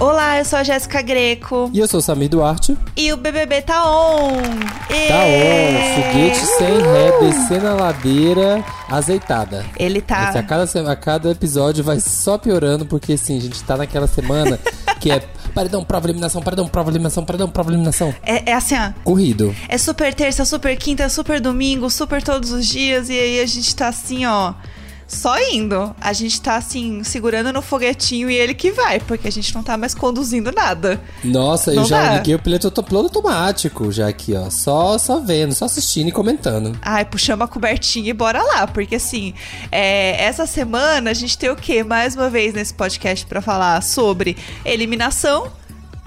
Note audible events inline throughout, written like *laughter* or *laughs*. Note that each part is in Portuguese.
Olá, eu sou a Jéssica Greco. E eu sou o Samir Duarte. E o BBB tá on! Tá on! Foguete sem ré, descendo a ladeira azeitada. Ele tá. A, cada, a cada episódio vai só piorando, porque assim, a gente tá naquela semana que é *laughs* paredão, prova, eliminação, paredão, prova, eliminação, paredão, prova, eliminação. É, é assim, ó. Corrido. É super terça, super quinta, super domingo, super todos os dias, e aí a gente tá assim, ó só indo. A gente tá assim, segurando no foguetinho e ele que vai, porque a gente não tá mais conduzindo nada. Nossa, não eu já dá. liguei o piloto, piloto automático já aqui, ó. Só, só vendo, só assistindo e comentando. Ai, puxamos a cobertinha e bora lá, porque assim, é, essa semana a gente tem o quê? Mais uma vez nesse podcast para falar sobre eliminação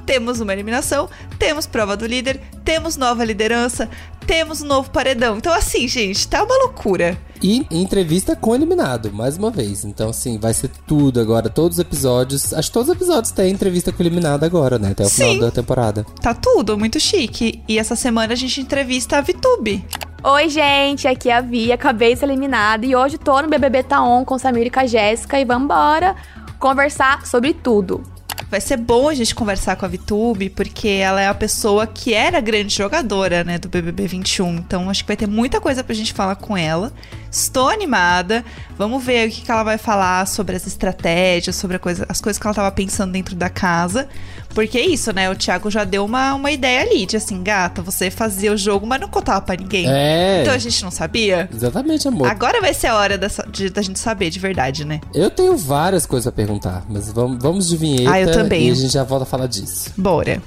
temos uma eliminação, temos prova do líder, temos nova liderança, temos um novo paredão. Então, assim, gente, tá uma loucura. E entrevista com eliminado, mais uma vez. Então, assim, vai ser tudo agora, todos os episódios. Acho que todos os episódios têm entrevista com o eliminado agora, né? Até o Sim. final da temporada. Tá tudo, muito chique. E essa semana a gente entrevista a VTube. Oi, gente, aqui é a Vi, acabei de ser eliminada e hoje tô no BBB Taon tá com Samir e com a Jéssica e vambora conversar sobre tudo. Vai ser bom a gente conversar com a Vitube, porque ela é a pessoa que era grande jogadora, né, do BBB 21. Então acho que vai ter muita coisa pra gente falar com ela. Estou animada. Vamos ver o que, que ela vai falar sobre as estratégias, sobre coisa, as coisas que ela estava pensando dentro da casa. Porque é isso, né? O Thiago já deu uma, uma ideia ali, de assim, gata, você fazia o jogo, mas não contava pra ninguém. É. Então a gente não sabia. Exatamente, amor. Agora vai ser a hora dessa, de, da gente saber de verdade, né? Eu tenho várias coisas a perguntar, mas vamos, vamos de vinheta. Ah, eu também. E a gente já volta a falar disso. Bora.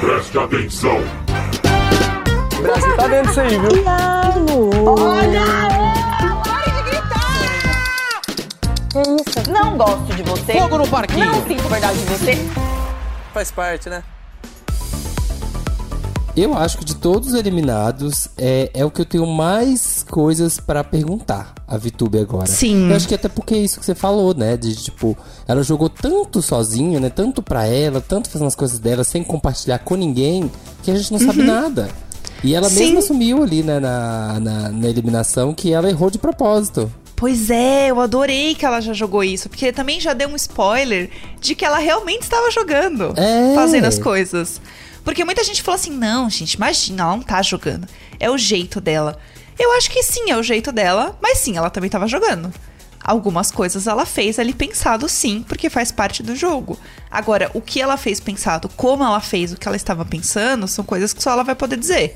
Preste atenção. O Brasil tá dentro disso aí, viu? Olha! Que isso? Não gosto de você. Fogo no parquinho. Não sinto verdade de você. Faz parte, né? Eu acho que de todos os eliminados, é, é o que eu tenho mais coisas para perguntar a VTube agora. Sim. Eu acho que até porque é isso que você falou, né? De tipo, ela jogou tanto sozinha, né? Tanto pra ela, tanto fazendo as coisas dela, sem compartilhar com ninguém, que a gente não uhum. sabe nada. E ela Sim. mesma assumiu ali, né, na, na, na eliminação, que ela errou de propósito. Pois é, eu adorei que ela já jogou isso, porque também já deu um spoiler de que ela realmente estava jogando, é. fazendo as coisas. Porque muita gente falou assim: não, gente, imagina, ela não tá jogando. É o jeito dela. Eu acho que sim, é o jeito dela, mas sim, ela também estava jogando. Algumas coisas ela fez ali pensado sim, porque faz parte do jogo. Agora, o que ela fez pensado, como ela fez o que ela estava pensando, são coisas que só ela vai poder dizer.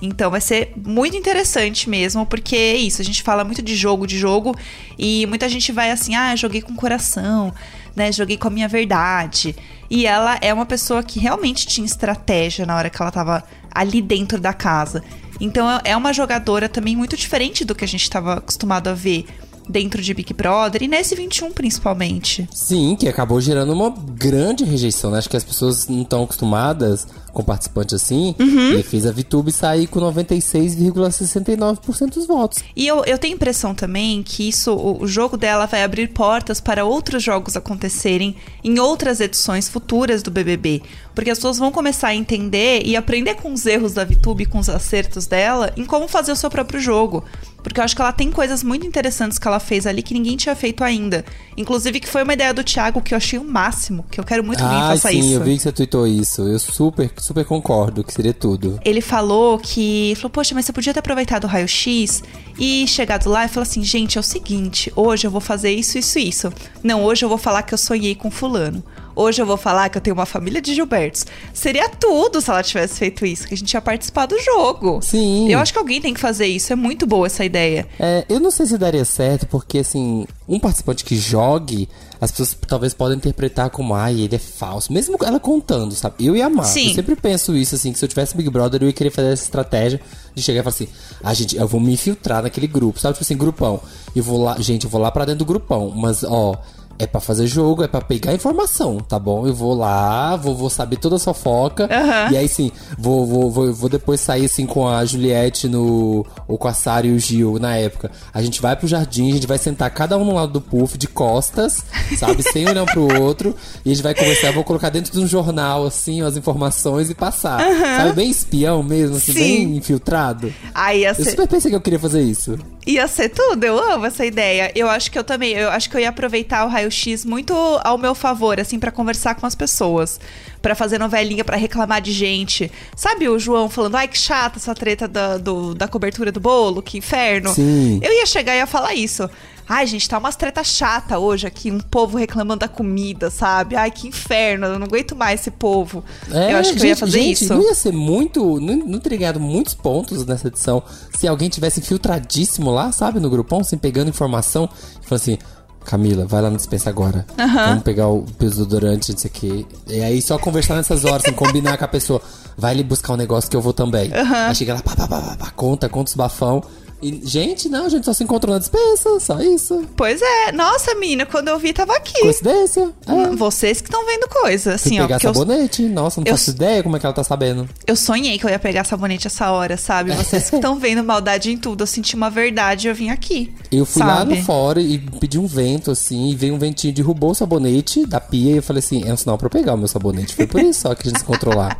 Então vai ser muito interessante mesmo, porque é isso, a gente fala muito de jogo, de jogo, e muita gente vai assim, ah, joguei com coração, né? Joguei com a minha verdade. E ela é uma pessoa que realmente tinha estratégia na hora que ela tava ali dentro da casa. Então é uma jogadora também muito diferente do que a gente estava acostumado a ver dentro de Big Brother e nesse 21 principalmente. Sim, que acabou gerando uma grande rejeição, né? Acho que as pessoas não estão acostumadas com participante assim, uhum. e fez a VTube sair com 96,69% dos votos. E eu, eu tenho a impressão também que isso, o, o jogo dela vai abrir portas para outros jogos acontecerem em outras edições futuras do BBB. Porque as pessoas vão começar a entender e aprender com os erros da VTube, com os acertos dela, em como fazer o seu próprio jogo. Porque eu acho que ela tem coisas muito interessantes que ela fez ali que ninguém tinha feito ainda. Inclusive, que foi uma ideia do Thiago que eu achei o máximo, que eu quero muito que alguém ah, faça sim, isso. eu vi que você tweetou isso. Eu super, super concordo que seria tudo. Ele falou que. Falou, poxa, mas você podia ter aproveitado o raio-x e chegado lá e falou assim: gente, é o seguinte, hoje eu vou fazer isso, isso, isso. Não, hoje eu vou falar que eu sonhei com Fulano. Hoje eu vou falar que eu tenho uma família de Gilbertos. Seria tudo se ela tivesse feito isso, que a gente ia participar do jogo. Sim. Eu acho que alguém tem que fazer isso. É muito boa essa ideia. É, eu não sei se daria certo, porque assim, um participante que jogue as pessoas talvez podem interpretar como, ai, ele é falso. Mesmo ela contando, sabe? Eu ia amar. Sim. Eu sempre penso isso, assim, que se eu tivesse Big Brother, eu ia querer fazer essa estratégia de chegar e falar assim, ah, gente, eu vou me infiltrar naquele grupo, sabe? Tipo assim, grupão. E vou lá, gente, eu vou lá pra dentro do grupão. Mas, ó, é para fazer jogo, é para pegar informação, tá bom? Eu vou lá, vou, vou saber toda a fofoca. Uhum. E aí sim, vou, vou, vou, vou, depois sair assim com a Juliette no. ou com a Sara e o Gil na época. A gente vai pro jardim, a gente vai sentar cada um no lado do puff, de costas, sabe? Sem olhar um pro outro. E a gente vai conversar, vou colocar dentro de um jornal, assim, as informações e passar. Uhum. Sabe? Bem espião mesmo, assim, sim. bem infiltrado. Aí, Eu super pensei que eu queria fazer isso. Ia ser tudo, eu amo essa ideia. Eu acho que eu também, eu acho que eu ia aproveitar o raio-x muito ao meu favor, assim, pra conversar com as pessoas. Pra fazer novelinha, pra reclamar de gente. Sabe o João falando, ai que chata essa treta da, do- da cobertura do bolo, que inferno. Sim. Eu ia chegar e ia falar isso. Ai, gente, tá umas treta chata hoje aqui, um povo reclamando da comida, sabe? Ai, que inferno, eu não aguento mais esse povo. eu acho que eu ia É, gente, fazer gente, isso. Não ia ser muito. Não, não teria ganhado muitos pontos nessa edição se alguém tivesse infiltradíssimo lá, sabe, no grupão, assim, pegando informação e falando assim. Camila, vai lá no dispensa agora. Vamos pegar o desodorante, não sei o quê. E aí só conversar nessas horas, assim, combinar com a pessoa. Vai ali buscar um negócio que eu vou também. Aí chega lá, pá, pá, pá, pá, conta, conta os bafão. E, gente, não, a gente só se encontrou na dispensa, só isso. Pois é, nossa, menina, quando eu vi, tava aqui. Coincidência. É. Vocês que estão vendo coisa, Fui assim, ó. pegar Porque eu, sabonete. Nossa, não eu- faço ideia como é que ela tá sabendo. eu sonhei que eu ia pegar sabonete essa hora, sabe? Vocês que estão vendo maldade em tudo, eu senti uma verdade e eu vim aqui. Eu fui lá sabe? no fora e pedi um vento, assim, e veio um ventinho, derrubou o sabonete da pia e eu falei assim, é um sinal pra eu pegar o meu sabonete. Foi por isso só que a gente se encontrou lá.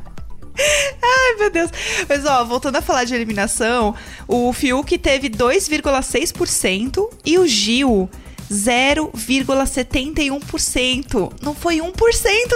*laughs* Ai, meu Deus. Mas, ó, voltando a falar de eliminação, o Fiuk teve 2,6% e o Gil 0,71%. Não foi 1%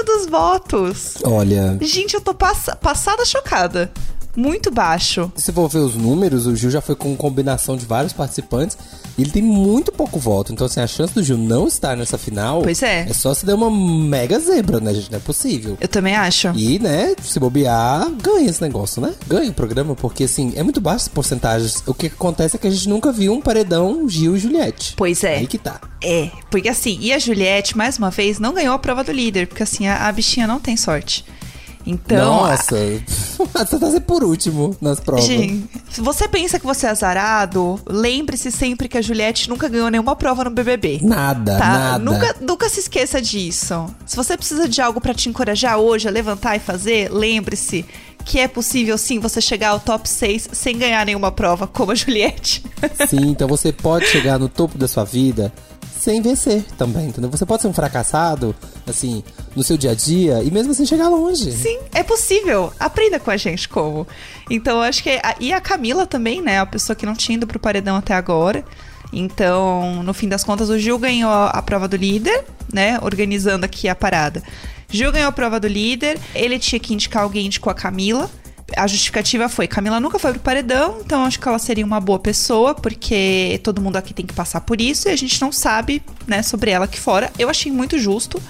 dos votos. Olha, Gente, eu tô passa- passada chocada. Muito baixo. se for ver os números, o Gil já foi com combinação de vários participantes e ele tem muito pouco voto. Então, assim, a chance do Gil não estar nessa final Pois é. é só se der uma mega zebra, né, gente? Não é possível. Eu também acho. E, né, se bobear, ganha esse negócio, né? Ganha o programa, porque, assim, é muito baixo as porcentagens. O que acontece é que a gente nunca viu um paredão Gil e Juliette. Pois é. Aí que tá. É, porque assim, e a Juliette, mais uma vez, não ganhou a prova do líder, porque assim, a, a bichinha não tem sorte. Então. Nossa, *laughs* você tá por último nas provas. Gente, se você pensa que você é azarado, lembre-se sempre que a Juliette nunca ganhou nenhuma prova no BBB. Nada, Tá? nada. Nunca, nunca se esqueça disso. Se você precisa de algo pra te encorajar hoje a levantar e fazer, lembre-se que é possível sim você chegar ao top 6 sem ganhar nenhuma prova, como a *laughs* Juliette. Sim, então você pode chegar no topo da sua vida sem vencer também, entendeu? Você pode ser um fracassado, assim, no seu dia a dia e mesmo assim chegar longe. Sim, é possível. Aprenda com a gente como. Então, eu acho que. a- e a Camila também, né? A pessoa que não tinha ido pro paredão até agora. Então, no fim das contas, o Gil ganhou a, prova do líder, né? Organizando aqui a parada. Gil ganhou a prova do líder. Ele tinha que indicar alguém, indicou a Camila. A justificativa foi: Camila nunca foi pro paredão, então acho que ela seria uma boa pessoa, porque todo mundo aqui tem que passar por isso e a gente não sabe, né, sobre ela aqui fora. Eu achei muito justo.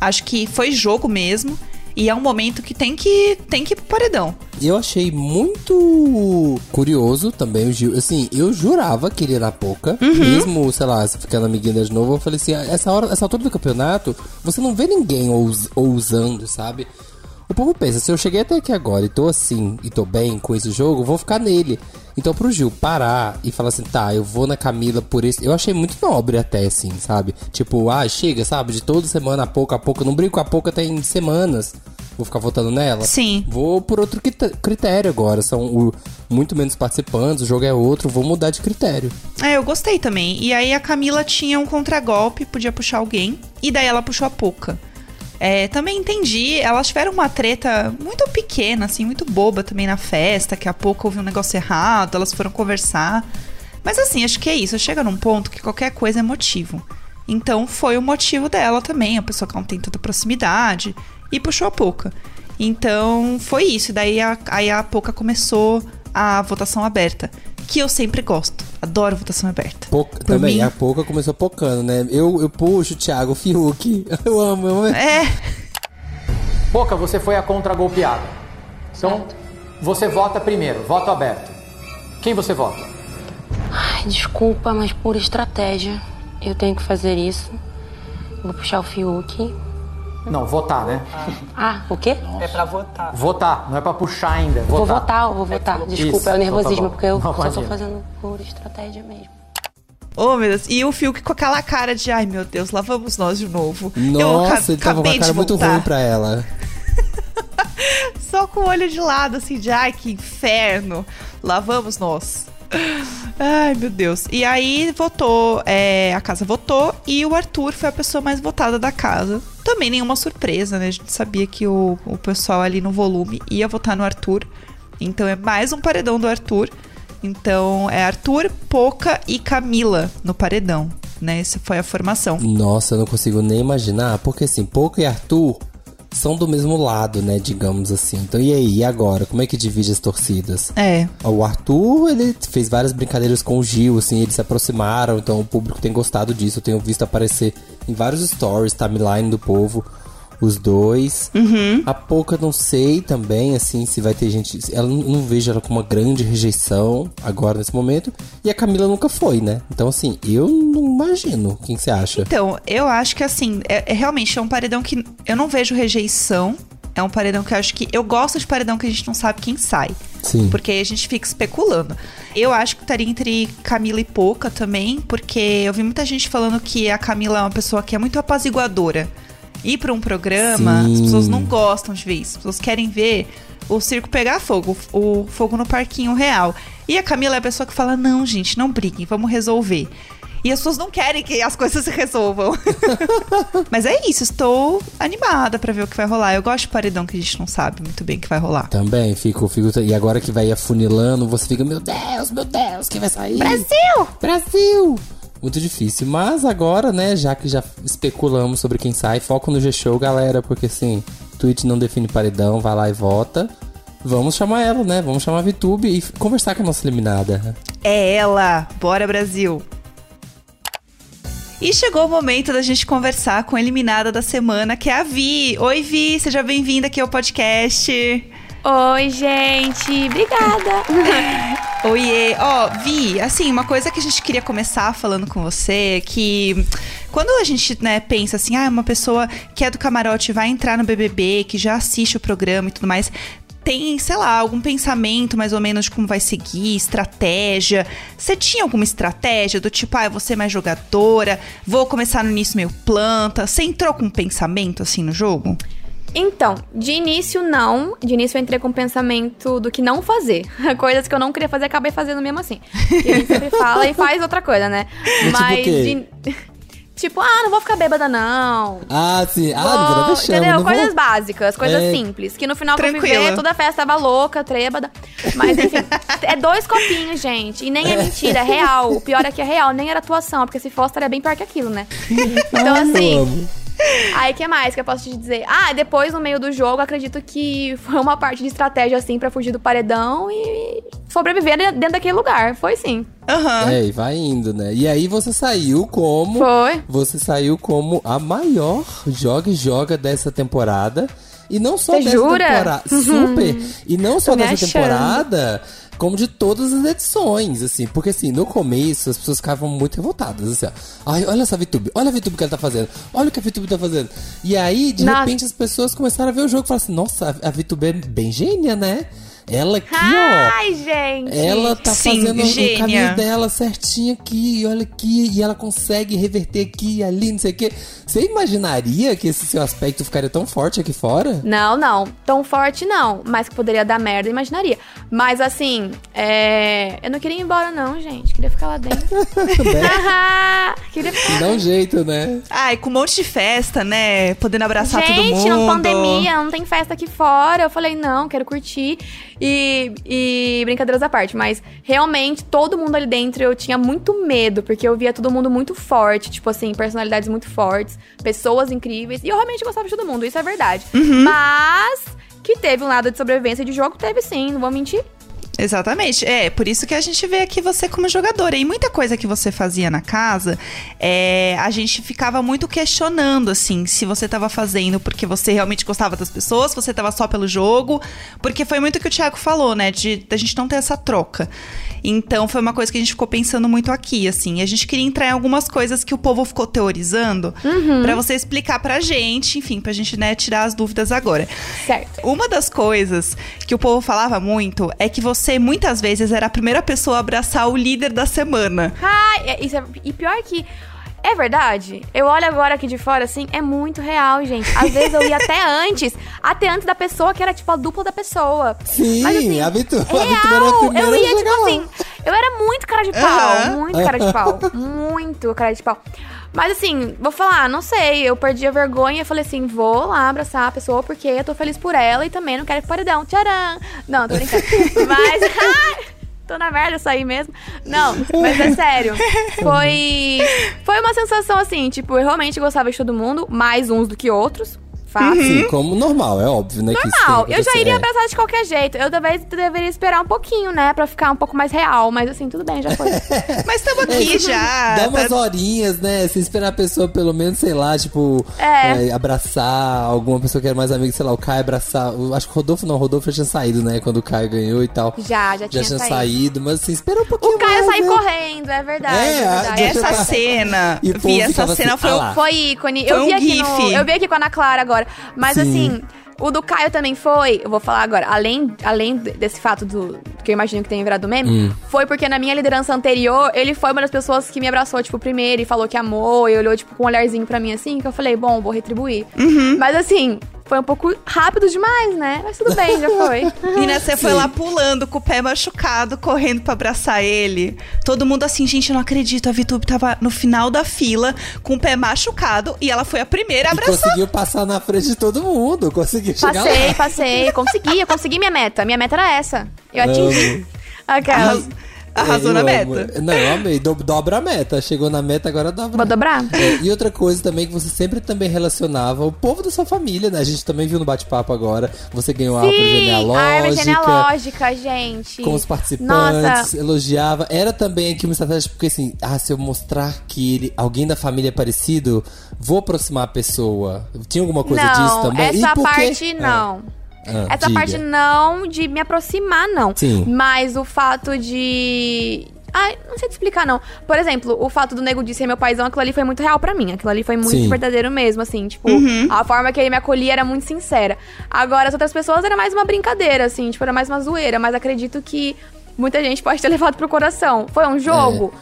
Acho que foi jogo mesmo. E é um momento que tem que, tem que ir pro paredão. Eu achei muito curioso também o Gil. Assim, eu jurava que ele era pouca. Uhum. Mesmo, sei lá, se ficando amiguinho dele de novo, eu falei assim: "Ah, essa, hora, essa altura do campeonato, você não vê ninguém ous- ousando, sabe? O povo pensa, se eu cheguei até aqui agora e tô assim, e tô bem com esse jogo, vou ficar nele. Então pro Gil parar e falar assim, tá, eu vou na Camila por esse. Eu achei muito nobre até, assim, sabe? Tipo, ah, chega, sabe? De toda semana a pouco a pouco. Eu não brinco a pouco tem semanas. Vou ficar votando nela. Sim. Vou por outro critério agora. São o- muito menos participantes, o jogo é outro, vou mudar de critério. É, eu gostei também. E aí a Camila tinha um contragolpe, podia puxar alguém. E daí ela puxou a Poca. É, também entendi. Elas tiveram uma treta muito pequena, assim, muito boba também na festa, que a Poca ouviu um negócio errado, elas foram conversar. Mas assim, acho que é isso. Chega num ponto que qualquer coisa é motivo. Então foi o motivo dela também, a pessoa que não tem tanta proximidade, e puxou a Poca. Então foi isso. Daí a, aí a Poca começou a votação aberta. Que eu sempre gosto. Adoro votação aberta. Pouca- também, mim- a pouca começou pocando, né? Eu, eu puxo o Thiago Fiuk. *laughs* Eu amo, eu amo. É, Boca, você foi a contragolpeada. Então, você vota primeiro, voto aberto. Quem você vota? Ai, desculpa, mas por estratégia eu tenho que fazer isso. Vou puxar o Fiuk. Não, votar, né? Ah, o quê? É pra votar. Votar, não é pra puxar ainda. Vou Votar. votar, eu vou votar. Desculpa, Isso, é o então tá nervosismo, porque eu Não, só tô imagina. fazendo por estratégia mesmo. Oh, meu Deus. E o Fiuk com aquela cara de, ai meu Deus, lá vamos nós de novo. eu Nossa, aca- ele tava com acabei a cara de muito ruim pra ela. *laughs* Só com o olho de lado, assim, de ai que inferno. Lá vamos nós. Ai, meu Deus. E aí votou, é, a casa votou e o Arthur foi a pessoa mais votada da casa. Também nenhuma surpresa, né? A gente sabia que o, o pessoal ali no volume ia votar no Arthur. Então é mais um paredão do Arthur. Então é Arthur, Poca e Camila no paredão, né? Essa foi a formação. Nossa, eu não consigo nem imaginar, porque assim, Poco e Arthur são do mesmo lado, né, digamos assim. Então e aí, e agora? Como é que divide as torcidas? É. O Arthur, ele fez várias brincadeiras com o Gil, assim, eles se aproximaram, então o público tem gostado disso. Eu tenho visto aparecer em vários stories, timeline do povo, os dois. A Pouca não sei também, assim, se vai ter gente. Ela não, não vejo ela com uma grande rejeição agora nesse momento. E a Camila nunca foi, né? Então, assim, eu não imagino. Quem você acha? Então, eu acho que assim, é, é realmente é um paredão que eu não vejo rejeição. É um paredão que eu acho que. Eu gosto de paredão que a gente não sabe quem sai. Sim. Porque aí a gente fica especulando. Eu acho que estaria entre Camila e Poca também, porque eu vi muita gente falando que a Camila é uma pessoa que é muito apaziguadora. Ir pra um programa, Sim. as pessoas não gostam de ver isso. As pessoas querem ver o circo pegar fogo, o fogo no parquinho real. E a Camila é a pessoa que fala: não, gente, não briguem, vamos resolver. E as pessoas não querem que as *laughs* coisas se resolvam. *laughs* Mas é isso, estou animada pra ver o que vai rolar. Eu gosto de paredão que a gente não sabe muito bem o que vai rolar. Também, fico, fico. E agora que vai afunilando, você fica, meu Deus, meu Deus, quem vai sair? Brasil! Brasil! Muito difícil. Mas agora, né, já que já especulamos sobre quem sai, foco no G-Show, galera, porque assim, Twitch não define paredão, vai lá e vota. Vamos chamar ela, né? Vamos chamar a VTube e conversar com a nossa eliminada. É ela! Bora, Brasil! E chegou o momento da gente conversar com a eliminada da semana, que é a Vi. Oi, Vi, seja bem-vinda aqui ao podcast. Oi, gente. Obrigada. *laughs* Oiê. Ó, Vi, assim, uma coisa que a gente queria começar falando com você é que quando a gente, né, pensa assim, ah, uma pessoa que é do camarote vai entrar no BBB, que já assiste o programa e tudo mais, tem, sei lá, algum pensamento mais ou menos de como vai seguir, estratégia. Você tinha alguma estratégia do tipo, ah, eu vou ser mais jogadora, vou começar no início meio planta? Você entrou com um pensamento assim no jogo? Então, de início não. De início eu entrei com o pensamento do que não fazer. *laughs* Coisas que eu não queria fazer, acabei fazendo mesmo assim. Que a gente sempre *laughs* fala e faz outra coisa, né? tipo Mas o quê? de... *laughs* Tipo, ah, não vou ficar bêbada, não. Ah, sim. Ah, não vou dar vexame, Entendeu? não vou- Coisas básicas, coisas É. simples. Que no final que eu fui ver, toda a festa tava louca, trêbada. Mas enfim, é dois copinhos, gente. E nem é mentira, é real. O pior é que é real, nem era atuação, porque se fosse, estaria bem pior que aquilo, né? Então, assim. Aí, que mais que eu posso te dizer? Ah, depois, no meio do jogo, acredito que foi uma parte de estratégia, assim, pra fugir do paredão e sobreviver dentro daquele lugar. Foi sim. Aham. É, e vai indo, né? E aí você saiu como. Foi. Você saiu como a maior joga e joga dessa temporada. E não só Você dessa jura? temporada. *laughs* Super! E não só dessa achando. temporada, como de todas as edições, assim. Porque assim, no começo as pessoas ficavam muito revoltadas, assim, ó. Ai, olha essa VTube, olha a VTube que ela tá fazendo, olha o que a VTube tá fazendo. E aí, de Nossa. repente, as pessoas começaram a ver o jogo e falaram assim, nossa, a a VTube é bem gênia, né? Ela aqui, ó. Ai, gente. Ela tá Sim, fazendo o gênia. caminho dela certinho aqui, olha aqui, e ela consegue reverter aqui e ali, não sei o quê. Você imaginaria que esse seu aspecto ficaria tão forte aqui fora? Não, não. Tão forte não. Mas que poderia dar merda, eu imaginaria. Mas assim, é... eu não queria ir embora, não, gente. Queria ficar lá dentro. *laughs* *laughs* Queria ficar. Dá um jeito, né? Ai, com um monte de festa, né? Podendo abraçar todo Gente, mundo. não pandemia, não tem festa aqui fora. Eu falei, não, quero curtir. E, e brincadeiras à parte, mas realmente todo mundo ali dentro eu tinha muito medo, porque eu via todo mundo muito forte, tipo assim, personalidades muito fortes, pessoas incríveis. E eu realmente gostava de todo mundo, isso é verdade. Mas que teve um lado de sobrevivência de jogo, teve sim, não vou mentir. Exatamente. É, por isso que a gente vê aqui você como jogadora. E muita coisa que você fazia na casa, é, a gente ficava muito questionando, assim, se você tava fazendo porque você realmente gostava das pessoas, se você tava só pelo jogo. Porque foi muito o que o Thiago falou, né? De da gente não ter essa troca. Então foi uma coisa que a gente ficou pensando muito aqui, assim. E a gente queria entrar em algumas coisas que o povo ficou teorizando pra você explicar pra gente, enfim, pra gente, né, tirar as dúvidas agora. Certo. Uma das coisas que o povo falava muito é que você muitas vezes era a primeira pessoa a abraçar o líder da semana. Ai, é- isso é, e pior que. É verdade. Eu olho agora aqui de fora, assim, é muito real, gente. Às vezes eu ia *laughs* até antes, até antes da pessoa, que era tipo a dupla da pessoa. Sim, Mas, assim, a Vitu- real, a eu ia, tipo lá. assim, eu era muito cara de pau, Aham. muito cara de pau, muito cara de pau. Mas assim, vou falar, não sei, eu perdi a vergonha e falei assim, vou lá abraçar a pessoa porque eu tô feliz por ela e também não quero ir pro paredão. Tcharam! Não, tô brincando. *laughs* Mas, tô na merda, saí mesmo. Não, mas é sério. Foi, foi uma sensação assim, tipo, eu realmente gostava de todo mundo, mais uns do que outros. Fácil. Sim, como normal, é óbvio, né? Normal, eu já iria é. abraçar de qualquer jeito. Eu talvez deveria esperar um pouquinho, né? Pra ficar um pouco mais real. Mas assim, tudo bem, já foi. *laughs* Mas estamos aqui já. Dá umas tá- horinhas, né? Se esperar a pessoa pelo menos, sei lá, tipo, É. é, abraçar alguma pessoa que era mais amiga, sei lá, o Caio abraçar. Acho que o Rodolfo não, o Rodolfo já tinha saído, né? Quando o Caio ganhou e tal. Já, já tinha saído. saído. mas assim, espera um pouquinho O Caio mais, saiu né? correndo, é verdade. É, É, verdade. Essa cena, *laughs* E vi, essa cena assim, foi ah. Foi ícone. Foi eu vi um aqui no, gif. Eu vi aqui com a Ana Clara agora. Mas Sim. assim, o do Caio também foi. Eu vou falar agora. Além, além de- desse fato do. Que eu imagino que tenha virado meme, Hum. foi porque na minha liderança anterior, ele foi uma das pessoas que me abraçou, tipo, primeiro e falou que amou, e olhou, tipo, com um olharzinho pra mim assim, que eu falei, bom, vou retribuir. Uhum. Mas assim, foi um pouco rápido demais, né? Mas tudo bem, já foi. *laughs* Menina, você foi lá pulando com o pé machucado, correndo pra abraçar ele. Todo mundo assim, gente, eu não acredito. A Vitube tava no final da fila com o pé machucado e ela foi a primeira a E abraçar. conseguiu passar na frente de todo mundo. Conseguiu chegar Passei, lá. passei, consegui, eu consegui minha meta. Minha meta era essa. Eu atingi. Aquelas. Arrasou É, na meta. amo. Não, eu amei. Do- dobra a meta. Chegou na meta, agora dobra. Vou dobrar? É, e outra coisa também que você sempre também relacionava o povo da sua família, né? A gente também viu no bate-papo agora. Você ganhou a árvore genealógica. a árvore genealógica, gente. Com os participantes, Nossa, elogiava. Era também aqui uma estratégia, porque assim, ah, se eu mostrar que ele, alguém da família é parecido, vou aproximar a pessoa. Tinha alguma coisa não, disso também? essa e por quê? parte não. Ah, essa diga. parte não de me aproximar, não. Sim. Mas o fato de. Ai, não sei te explicar, não. Por exemplo, o fato do nego de ser meu paizão, aquilo ali foi muito real pra mim. Aquilo ali foi muito Sim. verdadeiro mesmo, assim. Tipo, a forma que ele me acolhia era muito sincera. Agora, as outras pessoas era mais uma brincadeira, assim. Tipo, era mais uma zoeira. Mas acredito que muita gente pode ter *laughs* levado pro coração. Foi um jogo?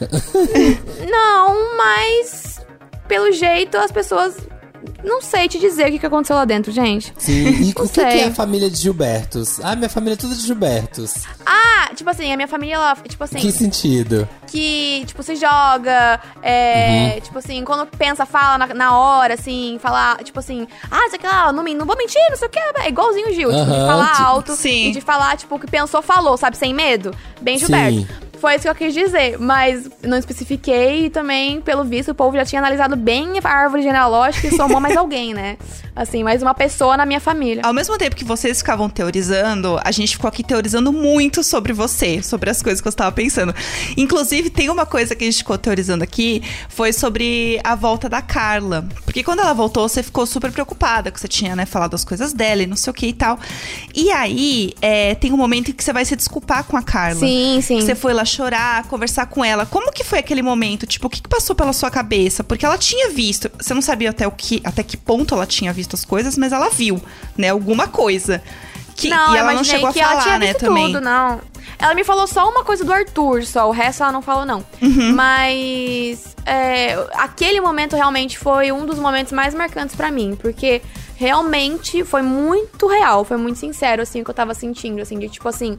*laughs* Não, mas... Pelo jeito, as pessoas... Não sei te dizer o que que aconteceu lá dentro, gente. Sim, e o que, é a família de Gilbertos? Ah, minha família é toda de Gilbertos. Ah, tipo assim, a minha família, ela, tipo assim, Que sentido? que, tipo, se joga, é, Uhum. tipo assim, quando pensa, fala na, na hora, assim, falar, tipo assim, ah, sei lá, não, me- não vou mentir, não sei o que, é igualzinho o Gil, tipo, de falar tipo- alto Sim. e de falar, tipo, o que pensou, falou, sabe, sem medo, bem Sim. Foi isso que eu quis dizer, mas não especifiquei e também, pelo visto, o povo já tinha analisado bem a árvore genealógica e somou mais *laughs* alguém, né? Assim, mais uma pessoa na minha família. Ao mesmo tempo que vocês ficavam teorizando, a gente ficou aqui teorizando muito sobre você, sobre as coisas que eu estava pensando. Inclusive, tem uma coisa que a gente ficou teorizando aqui, foi sobre a volta da Carla. Porque quando ela voltou, você ficou super preocupada, que você tinha, né, falado as coisas dela e não sei o que e tal. E aí, é, tem um momento em que você vai se desculpar com a Carla. Sim, sim. Você foi lá chorar, conversar com ela. Como que foi aquele momento? Tipo, o que, que passou pela sua cabeça? Porque ela tinha visto. Você não sabia até o que, até que ponto ela tinha visto as coisas, mas ela viu, né? Alguma coisa. Que, não, e ela não chegou a falar, ela tinha né, visto também. tudo, não. Ela me falou só uma coisa do Arthur, só. O resto ela não falou, não. Uhum. Mas é, aquele momento realmente foi um dos momentos mais marcantes pra mim. Porque realmente foi muito real, foi muito sincero, assim, o que eu tava sentindo, assim, de tipo assim.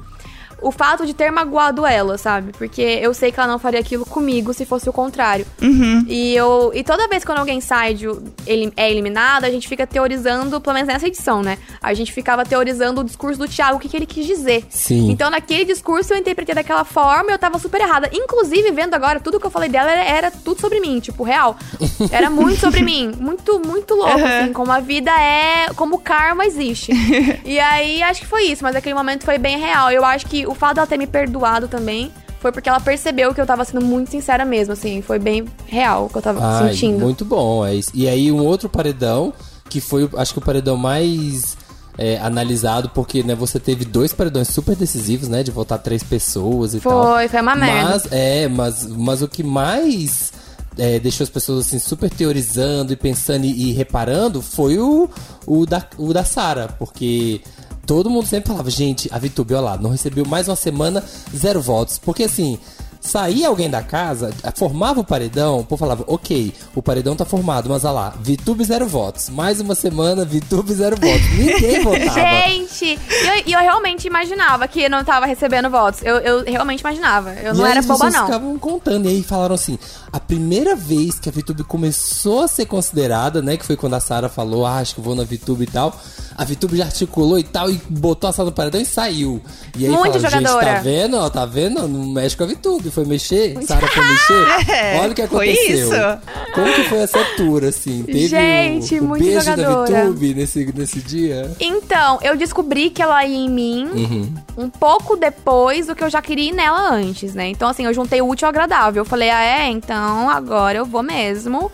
O fato de ter magoado ela, sabe? Porque eu sei que ela não faria aquilo comigo se fosse o contrário. Uhum. E eu e toda vez quando alguém sai de ele é eliminado, a gente fica teorizando, pelo menos nessa edição, né? A gente ficava teorizando o discurso do Thiago, o que, que ele quis dizer. Sim. Então, naquele discurso eu interpretei daquela forma, eu tava super errada. Inclusive, vendo agora, tudo que eu falei dela era, era tudo sobre mim, tipo, real. *laughs* Era muito sobre mim. Muito, muito louco, Uhum. assim, como a vida é, como o karma existe. *laughs* e aí, acho que foi isso, mas aquele momento foi bem real. Eu acho que o fato dela ter me perdoado também foi porque ela percebeu que eu tava sendo muito sincera mesmo, assim. Foi bem real o que eu tava Ai, sentindo. muito bom. É isso. E aí um outro paredão, que foi, o- acho que o paredão mais é, analisado, porque né, você teve dois paredões super decisivos, né? De votar três pessoas e tal. Foi, foi uma merda. Mas, é, mas, mas o que mais é, deixou as pessoas assim super teorizando e pensando e, e reparando foi o, o da, o da Sara, porque todo mundo sempre falava, gente, a Vitube, olha lá, não recebeu mais uma semana, zero votos. Porque assim. Saía alguém da casa, formava o paredão, o povo falava, ok, o paredão tá formado, mas olha lá, Vitube zero votos. Mais uma semana, Vitube zero votos. Ninguém *laughs* votava. Gente, e eu, eu realmente imaginava que não tava recebendo votos. Eu, eu realmente imaginava. Eu não e aí era boba, não. ficavam contando. E aí falaram assim: a primeira vez que a VTube começou a ser considerada, né? Que foi quando a Sara falou, ah, acho que vou na VTube e tal. A Vitube já articulou e tal, e botou a sala no paredão e saiu. E aí Muito fala, gente, jogadora. tá vendo? Ó, tá vendo? Não mexe com a Vitube. Foi mexer? Sara foi mexer? *laughs* É, Olha o que foi aconteceu. isso. Como que foi essa tour, assim? Teve Gente, o, o muito beijo jogadora. da Vitube nesse, nesse dia? Então, eu descobri que ela ia em mim Uhum. um pouco depois do que eu já queria ir nela antes, né? Então, assim, eu juntei o útil ao agradável. Eu falei, ah, é? Então agora eu vou mesmo.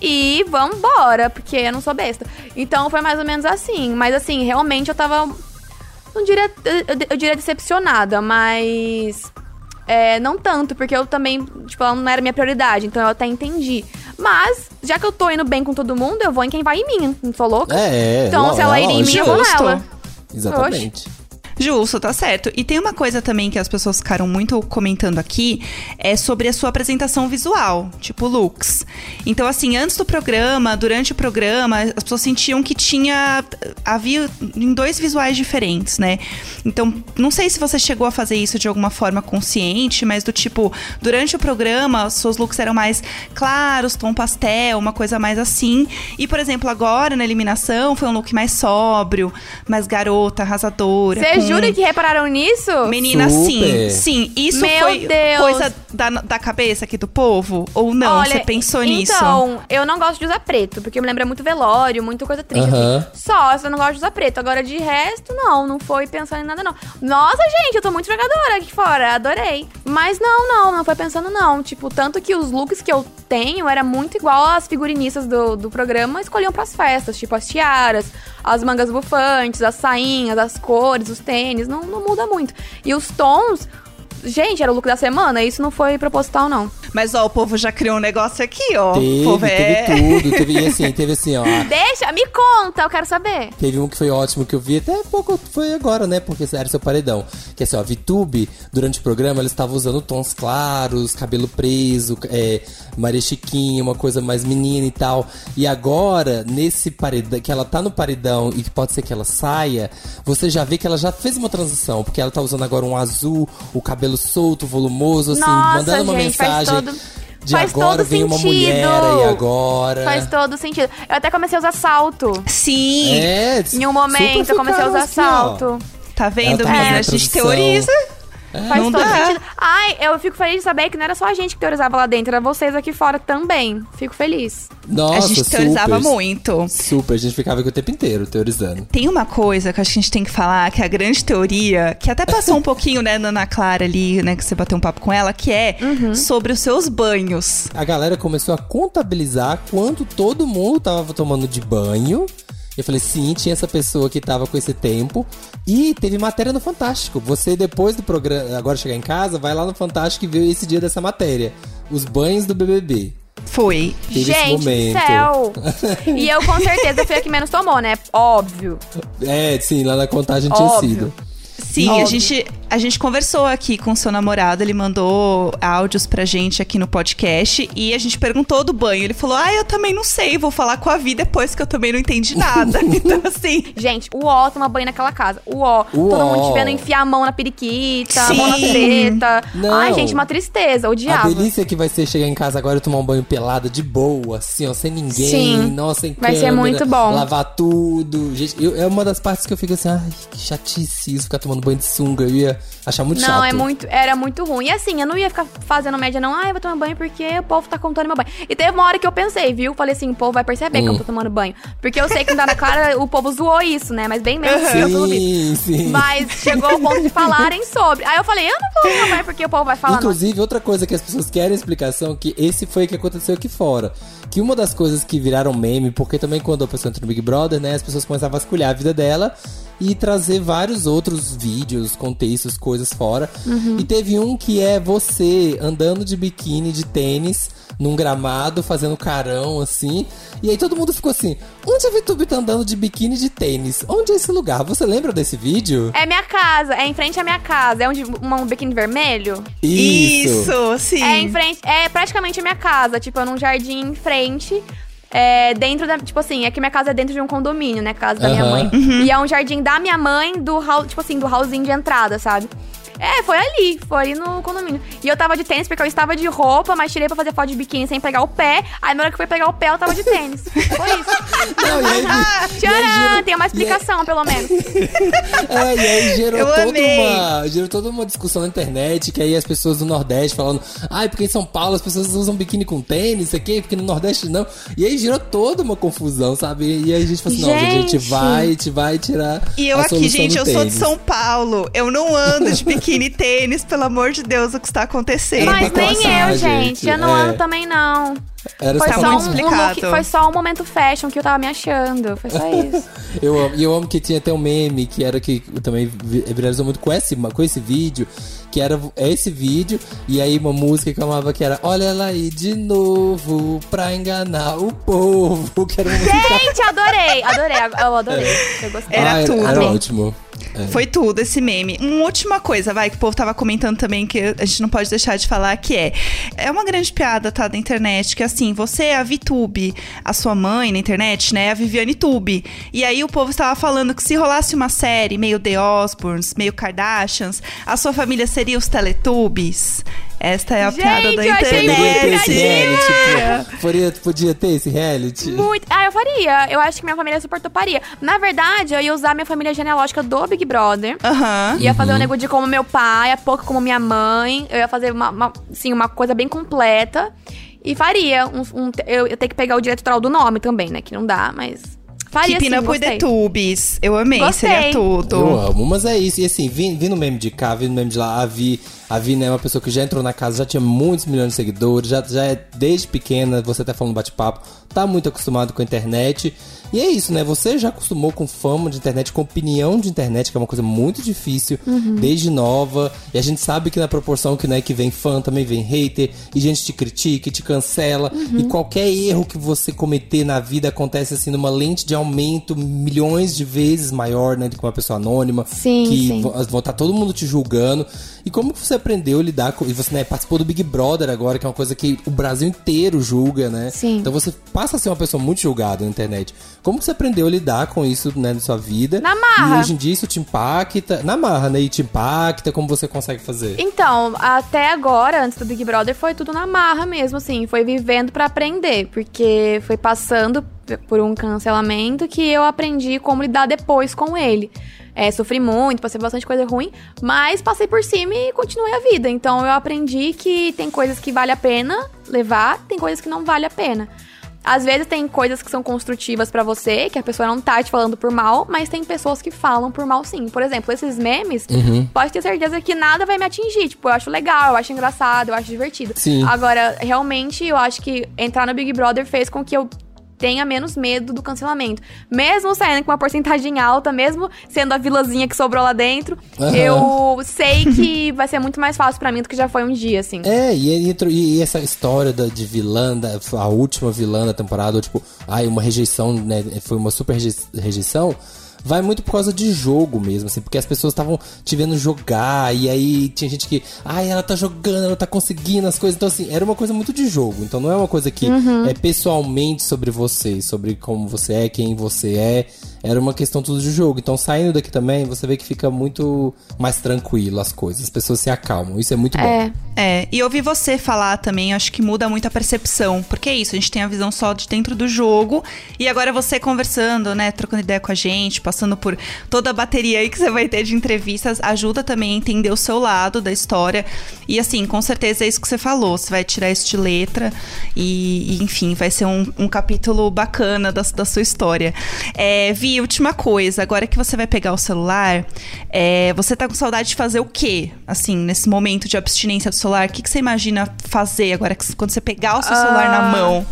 E vambora, porque eu não sou besta. Então foi mais ou menos assim. Mas assim, realmente eu tava. Não diria. Eu diria decepcionada, mas. É, não tanto, porque eu também, tipo, ela não era minha prioridade, então eu até entendi. Mas, já que eu tô indo bem com todo mundo, eu vou em quem vai em mim, não sou louca? É, Então, lo- se ela é iria em mim, eu vou nela. Exatamente. Justo, tá certo. E tem uma coisa também que as pessoas ficaram muito comentando aqui, é sobre a sua apresentação visual, tipo looks. Então, assim, antes do programa, durante o programa, as pessoas sentiam que tinha. havia em dois visuais diferentes, né? Então, não sei se você chegou a fazer isso de alguma forma consciente, mas do tipo, durante o programa, seus looks eram mais claros, tom pastel, uma coisa mais assim. E, por exemplo, agora na eliminação foi um look mais sóbrio, mais garota, arrasadora. Você jura que repararam nisso? Menina, Super. sim, sim. Isso Meu foi Deus. coisa da, da cabeça aqui do povo? Ou não? Olha, Você pensou nisso? Então, eu não gosto de usar preto, porque me lembra muito velório, muito coisa triste. Só, eu não gosto de usar preto. Agora, de resto, não, não foi pensando em nada, não. Nossa, gente, eu tô muito jogadora aqui fora, adorei. Mas não, não, não foi pensando, não. Tipo, tanto que os looks que eu tenho era muito igual às figurinistas do, do programa escolhiam pras festas, tipo as tiaras, as mangas bufantes, as sainhas, as cores, os tênis, não, não muda muito. E os tons. Gente, era o look da semana, isso não foi proposital, não. Mas, ó, o povo já criou um negócio aqui, ó. Teve, o povo é... teve tudo. Teve, e assim, teve assim, ó. *laughs* Deixa, me conta, eu quero saber. Teve um que foi ótimo que eu vi até pouco, foi agora, né? Porque era seu paredão. Que assim, ó, Vitube, durante o programa, ela estava usando tons claros, cabelo preso, é, Maria Chiquinha, uma coisa mais menina e tal. E agora, nesse paredão, que ela tá no paredão e que pode ser que ela saia, você já vê que ela já fez uma transição, porque ela tá usando agora um azul, o cabelo solto, volumoso, assim, Nossa, mandando uma gente, mensagem. Todo- De faz agora todo vem uma sentido. mulher e agora. Faz todo sentido. Eu até comecei a usar salto. Sim, É, Em um momento eu comecei a usar assim, ó. salto. tá vendo, tá A a gente transição. Teoriza. Faz Não todo dá. sentido. Ai, eu fico feliz de saber que não era só a gente que teorizava lá dentro, era vocês aqui fora também. Fico feliz. Nossa, a gente teorizava super. muito. Super, a gente ficava aqui o tempo inteiro teorizando. Tem uma coisa que acho que a gente tem que falar, que é a grande teoria, que até passou um *laughs* pouquinho, né, na Ana Clara ali, né, que você bateu um papo com ela, que é Uhum. sobre os seus banhos. A galera começou a contabilizar quanto todo mundo tava tomando de banho. Eu falei, sim, tinha essa pessoa que tava com esse tempo. E teve matéria no Fantástico. Você, depois do programa, agora chegar em casa, vai lá no Fantástico e vê esse dia dessa matéria. Os banhos do BBB. Foi. Teve gente do céu! *laughs* e eu com certeza fui a que menos tomou, né? Óbvio. É, sim, lá na contagem tinha Óbvio. sido. Sim, a gente, a gente conversou aqui com o seu namorado, ele mandou áudios pra gente aqui no podcast e a gente perguntou do banho. Ele falou: Ah, eu também não sei, vou falar com a Vi depois que eu também não entendi *laughs* nada. *laughs* então, assim. Gente, o ó toma banho naquela casa. O ó. Todo mundo te vendo enfiar a mão na periquita, a mão na Sim. teta. Não. Ai, gente, uma tristeza. A Odiava. delícia que vai ser chegar em casa agora e tomar um banho pelada de boa, assim, ó, sem ninguém. Sim. Nossa, sem Vai ser câmera, muito bom. Lavar tudo. Gente, eu- é uma das partes que eu fico assim, ai, que chatice isso, ficar tomando banho de sunga. Eu ia achar muito chato. Não, é muito, era muito ruim. E assim, eu não ia ficar fazendo média, não. Ah, eu vou tomar banho porque o povo tá contando meu banho. E teve uma hora que eu pensei, viu? Falei assim, o povo vai perceber Hum. que eu tô tomando banho. Porque eu sei que não dá na cara, o povo zoou isso, né? Mas bem visto. Sim, sim. Mas chegou ao ponto de falarem sobre. Aí eu falei, eu não vou tomar banho porque o povo vai falar. não. Inclusive, outra coisa que as pessoas querem explicação, que esse foi o que aconteceu aqui fora. Que uma das coisas que viraram meme, porque também quando a pessoa entra no Big Brother, né, as pessoas começam a vasculhar a vida dela e trazer vários outros vídeos, contextos, coisas fora. E teve um que é você andando de biquíni, de tênis, num gramado, fazendo carão, assim. E aí todo mundo ficou assim, onde a VTube tá andando de biquíni de tênis? Onde é esse lugar? Você lembra desse vídeo? É minha casa, é em frente à minha casa. É onde um, um biquíni vermelho? Isso, sim. É em frente, é praticamente a minha casa, tipo, é num jardim em frente. É, dentro da. Tipo assim, é que minha casa é dentro de um condomínio, né? Casa da minha Aham. mãe. Uhum. E é um jardim da minha mãe, do house, tipo assim, do hallzinho de entrada, sabe? É, foi ali, foi ali no condomínio. E eu tava de tênis porque eu estava de roupa, mas tirei pra fazer foto de biquíni sem pegar o pé. Aí na hora que foi pegar o pé, eu tava de tênis. Foi isso. *laughs* Não, e aí, aí Tcharam, tem uma explicação, pelo menos. *laughs* É, e aí gerou toda uma, gerou toda uma discussão na internet, que aí as pessoas do Nordeste falando, ai, porque em São Paulo as pessoas usam biquíni com tênis, isso aqui, porque no Nordeste não. E aí gerou toda uma confusão, sabe? E aí a gente falou assim, não, gente, a gente Gente. vai, a gente vai tirar E eu a aqui, gente, eu sou de tênis. São Paulo. Eu não ando de biquíni *laughs* e tênis, pelo amor de Deus, o que está acontecendo. Mas nem eu, gente. Eu não é. ando também, não. Era Foi só um, um look- foi só um momento fashion que eu tava me achando. Foi só isso. *laughs* Eu amo, e eu amo que tinha até um meme que era que também vi- viralizou muito com esse, com esse vídeo, que era esse vídeo, e aí uma música que eu amava que era Olha ela aí de novo pra enganar o povo. *laughs* Que era. Gente, adorei. Adorei. Eu adorei. Eu gostei. Era Ah, tudo. Era Amei. ótimo. Foi tudo esse meme. Uma última coisa, vai, que o povo tava comentando também, que a gente não pode deixar de falar, que é. É uma grande piada, tá, da internet, que assim, você é a VTube, a sua mãe na internet, né, é a Viviane Tube. E aí o povo estava falando que se rolasse uma série meio The Osbournes, meio Kardashians, a sua família seria os Teletubbies. Esta é a Gente, piada da eu achei Poderia ter internet. reality. pô. Podia, podia ter esse reality. Muito. Ah, eu faria. Eu acho que minha família super toparia. Na verdade, eu ia usar minha família genealógica do Big Brother. Aham. Ia fazer um nego de como meu pai, a pouco como minha mãe. Eu ia fazer uma, uma, assim, uma coisa bem completa. E faria. Um, um- eu, eu tenho que pegar o direito autoral do nome também, né? Que não dá, mas. Faria Keeping sim, Up with the gostei. Tubes. Eu amei, Gostei. seria tudo. Eu amo, mas é isso. E assim, vi, vi no meme de cá, vi no meme de lá, a Vi, a Vi né, é uma pessoa que já entrou na casa, já tinha muitos milhões de seguidores, já, já é desde pequena, você até falando bate-papo, tá muito acostumado com a internet. E é isso, né? Você já acostumou com fama de internet, com opinião de internet, que é uma coisa muito difícil, desde nova. E a gente sabe que na proporção que, né, que vem fã, também vem hater, e gente te critica, e te cancela. E qualquer erro que você cometer na vida acontece assim numa lente de aumento milhões de vezes maior, né, do que uma pessoa anônima. Sim, que sim. vão estar todo mundo te julgando. E como que você aprendeu a lidar com. E você né, participou do Big Brother agora, que é uma coisa que o Brasil inteiro julga, né? Sim. Então você passa a ser uma pessoa muito julgada na internet. Como que você aprendeu a lidar com isso, né, na sua vida? Na marra. E hoje em dia isso te impacta. Na marra, né? E te impacta, como você consegue fazer? Então, até agora, antes do Big Brother, foi tudo na marra mesmo, assim. Foi vivendo pra aprender, porque foi passando por um cancelamento que eu aprendi como lidar depois com ele. É, sofri muito, passei bastante coisa ruim, mas passei por cima e continuei a vida. Então eu aprendi que tem coisas que vale a pena levar, tem coisas que não vale a pena. Às vezes tem coisas que são construtivas pra você, que a pessoa não tá te falando por mal, mas tem pessoas que falam por mal sim. Por exemplo, esses memes, pode ter certeza que nada vai me atingir. Tipo, eu acho legal, eu acho engraçado, eu acho divertido. Sim. Agora, realmente, eu acho que entrar no Big Brother fez com que eu tenha menos medo do cancelamento. Mesmo saindo com uma porcentagem alta, mesmo sendo a vilazinha que sobrou lá dentro, Aham. eu sei que *laughs* vai ser muito mais fácil pra mim do que já foi um dia, assim. É, e, e- e essa história da, de vilã, da, a última vilã da temporada, tipo, ai, uma rejeição, né? Foi uma super reje- rejeição. Vai muito por causa de jogo mesmo, assim, porque as pessoas estavam te vendo jogar, e aí tinha gente que, ai, ela tá jogando, ela tá conseguindo as coisas. Então, assim, era uma coisa muito de jogo. Então não é uma coisa que é pessoalmente sobre você, sobre como você é, quem você é. Era uma questão tudo de jogo. Então, saindo daqui também, você vê que fica muito mais tranquilo as coisas. As pessoas se acalmam. Isso é muito bom. É. É, e ouvir você falar também, acho que muda muito a percepção. Porque é isso, a gente tem a visão só de dentro do jogo. E agora você conversando, né, trocando ideia com a gente, passando por toda a bateria aí que você vai ter de entrevistas, ajuda também a entender o seu lado da história. E assim, com certeza é isso que você falou. Você vai tirar isso de letra e, e, enfim, vai ser um, um capítulo bacana da, da sua história. É, Vi, última coisa, agora que você vai pegar o celular, é, você tá com saudade de fazer o quê? Assim, nesse momento de abstinência do celular, o que, que você imagina fazer agora que, quando você pegar o seu celular na Ah, mão?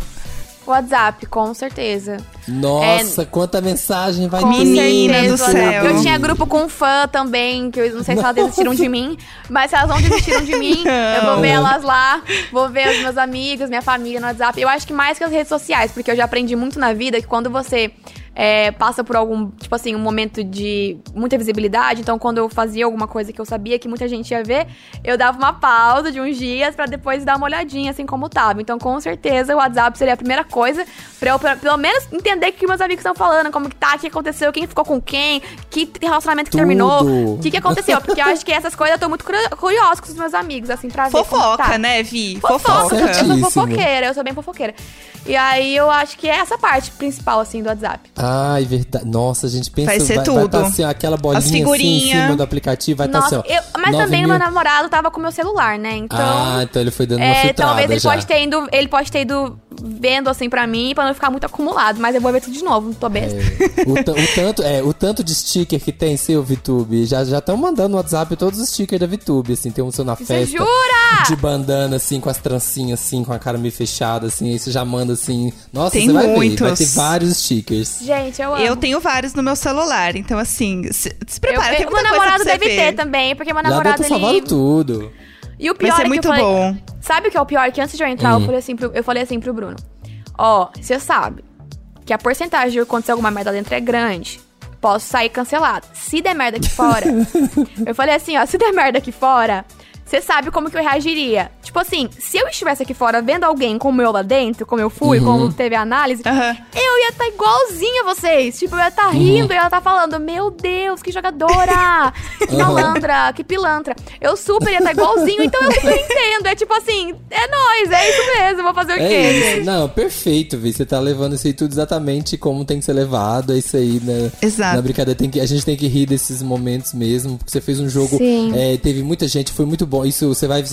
WhatsApp, com certeza. Nossa, quanta mensagem vai Com ter. Menina do céu. Eu tinha grupo com fã também, que eu não sei se elas desistiram de mim, mas se elas não desistiram de mim, *laughs* eu vou ver elas lá, vou ver os meus amigos, minha família no WhatsApp. Eu acho que mais que as redes sociais, porque eu já aprendi muito na vida que quando você é, passa por algum, tipo assim, um momento de muita visibilidade, então quando eu fazia alguma coisa que eu sabia que muita gente ia ver, eu dava uma pausa de uns dias pra depois dar uma olhadinha, assim como tava. Então, com certeza, o WhatsApp seria a primeira coisa pra eu, pra- pelo menos, entender entender o que meus amigos estão falando, como que tá, o que aconteceu, quem ficou com quem, que relacionamento que Tudo. terminou, o que, que aconteceu. Porque eu acho que essas coisas eu tô muito curio- curiosa com os meus amigos, assim, pra ver como Fofoca, tá. né, Vi? Fofoca, Fofoca. eu sou fofoqueira, eu sou bem fofoqueira. E aí eu acho que é essa parte principal, assim, do WhatsApp. Ai, verdade. Nossa, a gente pensa... Vai ser vai, tudo. tá, assim, aquela bolinha assim em cima do aplicativo, vai estar Nossa, assim, ó. eu- mas 9 também mil- meu namorado tava com meu celular, né? Então. Ah, então ele foi dando uma É, filtrada talvez ele já. pode ter ido, ele pode ter ido vendo assim pra mim pra não ficar muito acumulado, mas eu vou ver tudo de novo, não tô besta. É, o, o tanto, é, o tanto de sticker que tem seu VTube, já já estão mandando no WhatsApp todos os stickers da VTube, assim, tem um seu na Você festa. jura? De bandana, assim, com as trancinhas, assim, com a cara meio fechada, assim, aí você já manda, assim... Nossa, Tem você vai ver, vai muitos. ter vários stickers. Gente, eu amo. Eu tenho vários no meu celular, então assim, se, se Eu- prepara, tem eu- muita meu coisa namorado pra você deve ver. ter também, porque meu namorado ter salvado ele. tudo. E o pior Vai ser é que muito eu falei, bom. Sabe o que é o pior? Que antes de eu entrar, Hum. eu falei assim pro, eu falei assim pro Bruno. Ó, você sabe que a porcentagem de acontecer alguma merda dentro é grande. Posso sair cancelado. Se der merda aqui fora. *laughs* eu falei assim, ó, se der merda aqui fora, você sabe como que eu reagiria. Tipo assim, se eu estivesse aqui fora vendo alguém como eu lá dentro, como eu fui, como teve a análise, Aham. eu ia estar igualzinha a vocês. Tipo, eu ia estar rindo, eu ia estar falando, meu Deus, que jogadora! Que malandra, que pilantra. Eu super ia estar igualzinho, então eu super entendo. É tipo assim, é nóis, é isso mesmo, vou fazer o quê? É isso. gente? Não, perfeito, Vi. Você tá levando isso aí tudo exatamente como tem que ser levado. É isso aí, né? Exato. Na brincadeira, tem que, a gente tem que rir desses momentos mesmo, porque você fez um jogo. Sim. é, teve muita gente, foi muito bom. Isso você vai.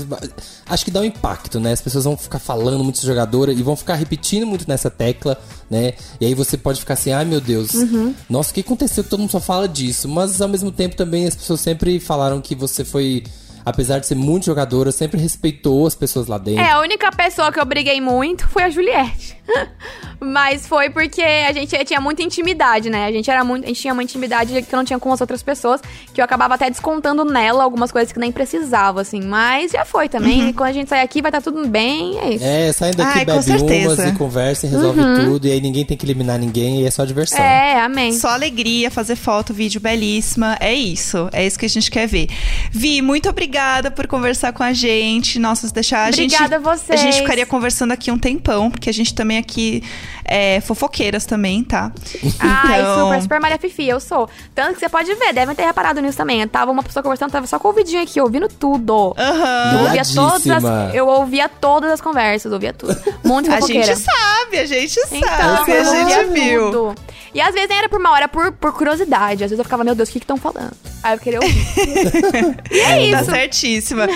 Acho que dá um impacto, né? As pessoas vão ficar falando muito de jogadora e vão ficar repetindo muito nessa tecla, né? E aí você pode ficar assim, ai meu Deus, Uhum. nossa, o que aconteceu? Todo mundo só fala disso. Mas ao mesmo tempo também as pessoas sempre falaram que você foi. Apesar de ser muito jogadora, sempre respeitou as pessoas lá dentro. É, a única pessoa que eu briguei muito foi a Juliette. *laughs* Mas foi porque a gente tinha muita intimidade, né? A gente era muito, a gente tinha uma intimidade que eu não tinha com as outras pessoas, que eu acabava até descontando nela algumas coisas que nem precisava, assim. Mas já foi também. E quando a gente sair aqui vai estar tudo bem, é isso. É, saem daqui, Ai, bebe umas e conversa e resolve tudo. E aí ninguém tem que eliminar ninguém e é só diversão. É, amém. Só alegria, fazer foto, vídeo belíssima. É isso. É isso que a gente quer ver. Vi, muito obrigada por conversar com a gente. Nossa, deixar a gente. Obrigada a vocês. A gente ficaria conversando aqui um tempão, porque a gente também aqui é fofoqueiras também, tá? Ai, Então- super, super malha fifi, eu sou. Tanto que você pode ver, devem ter reparado nisso também. Eu tava uma pessoa conversando, tava só com o ouvidinho aqui, ouvindo tudo. Aham. Eu ouvia todas as, eu ouvia todas as conversas, ouvia tudo. Muito *laughs* A fofoqueira. gente sabe, a gente sabe. Então, a gente viu. tudo. E às vezes nem era por mal, era por, por curiosidade. Às vezes eu ficava, meu Deus, o que que estão falando? Aí eu queria ouvir. *laughs* e é Tá isso. certíssima.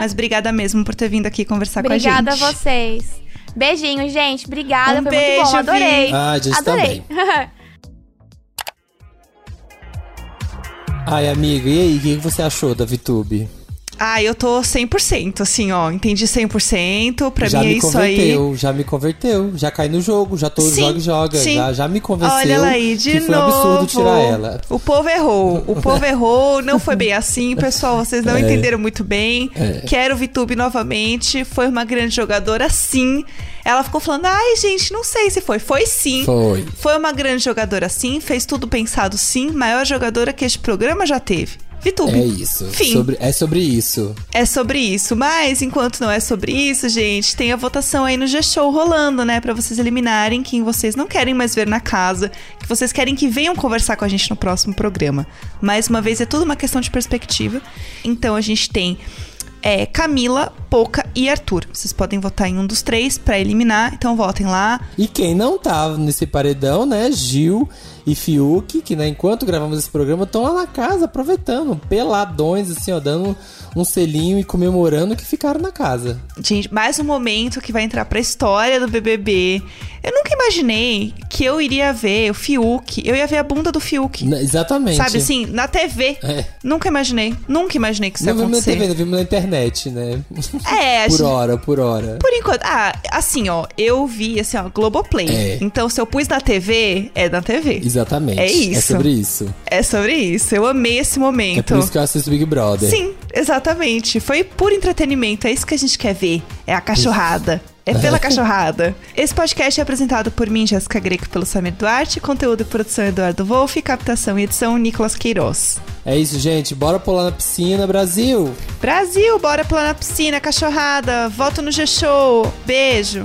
Mas obrigada mesmo por ter vindo aqui conversar Obrigada com a a gente. vocês. Beijinho, gente. Obrigada, Um foi beijo, muito bom. Adorei. Vi. Ah, a gente Adorei. *laughs* Ai, amigo, e aí, o que que você achou da VTube? Ah, eu tô 100%, assim, ó. Entendi 100%. Pra já mim é me isso aí. converteu, já me converteu. Já cai no jogo, já tô Sim, joga e joga. sim. Já, já me convenceu Olha ela aí, de que foi um novo. absurdo tirar ela. O povo errou. O *laughs* povo errou, não foi bem assim, pessoal. Vocês não É. entenderam muito bem. É. Quero o Vitube novamente. Foi uma grande jogadora, sim. Ela ficou falando: ai, gente, não sei se foi. Foi sim. Foi. Foi uma grande jogadora, sim. Fez tudo pensado, sim. Maior jogadora que este programa já teve. Vitube. É isso. Fim. Sobre- é sobre isso. É sobre isso. Mas enquanto não é sobre isso, gente, tem a votação aí no G-Show rolando, né? Pra vocês eliminarem quem vocês não querem mais ver na casa, que vocês querem que venham conversar com a gente no próximo programa. Mais uma vez, é tudo uma questão de perspectiva. Então a gente tem é, Camila, Poca e Arthur. Vocês podem votar em um dos três pra eliminar, então votem lá. E quem não tava nesse paredão, né? Gil e Fiuk, que né, enquanto gravamos esse programa, estão lá na casa aproveitando, peladões, assim, ó, dando um selinho e comemorando que ficaram na casa. Gente, mais um momento que vai entrar pra história do BBB. Eu nunca imaginei que eu iria ver o Fiuk. Eu ia ver a bunda do Fiuk. Na- exatamente. Sabe assim, na TV. É. Nunca imaginei. Nunca imaginei que isso ia Não vimos na acontecer. TV, não vimos na internet, né? É, por gente- hora, por hora. Por enquanto. Ah, assim, ó, eu vi, assim, ó, Globoplay. É. Então, se eu pus na TV, é na TV. Exatamente. É isso. É sobre isso. É sobre isso. Eu amei esse É momento. por isso que eu assisto Big Brother. Sim, exatamente. Foi por entretenimento. É isso que a gente quer ver. É a cachorrada. É pela cachorrada. Esse podcast é apresentado por mim, Jéssica Greco, pelo Samir Duarte. Conteúdo e produção Eduardo Wolff. Captação e edição Nicolas Queiroz. É isso, gente. Bora pular na piscina, Brasil! Brasil, bora pular na piscina, cachorrada. Voto no G-Show. Beijo.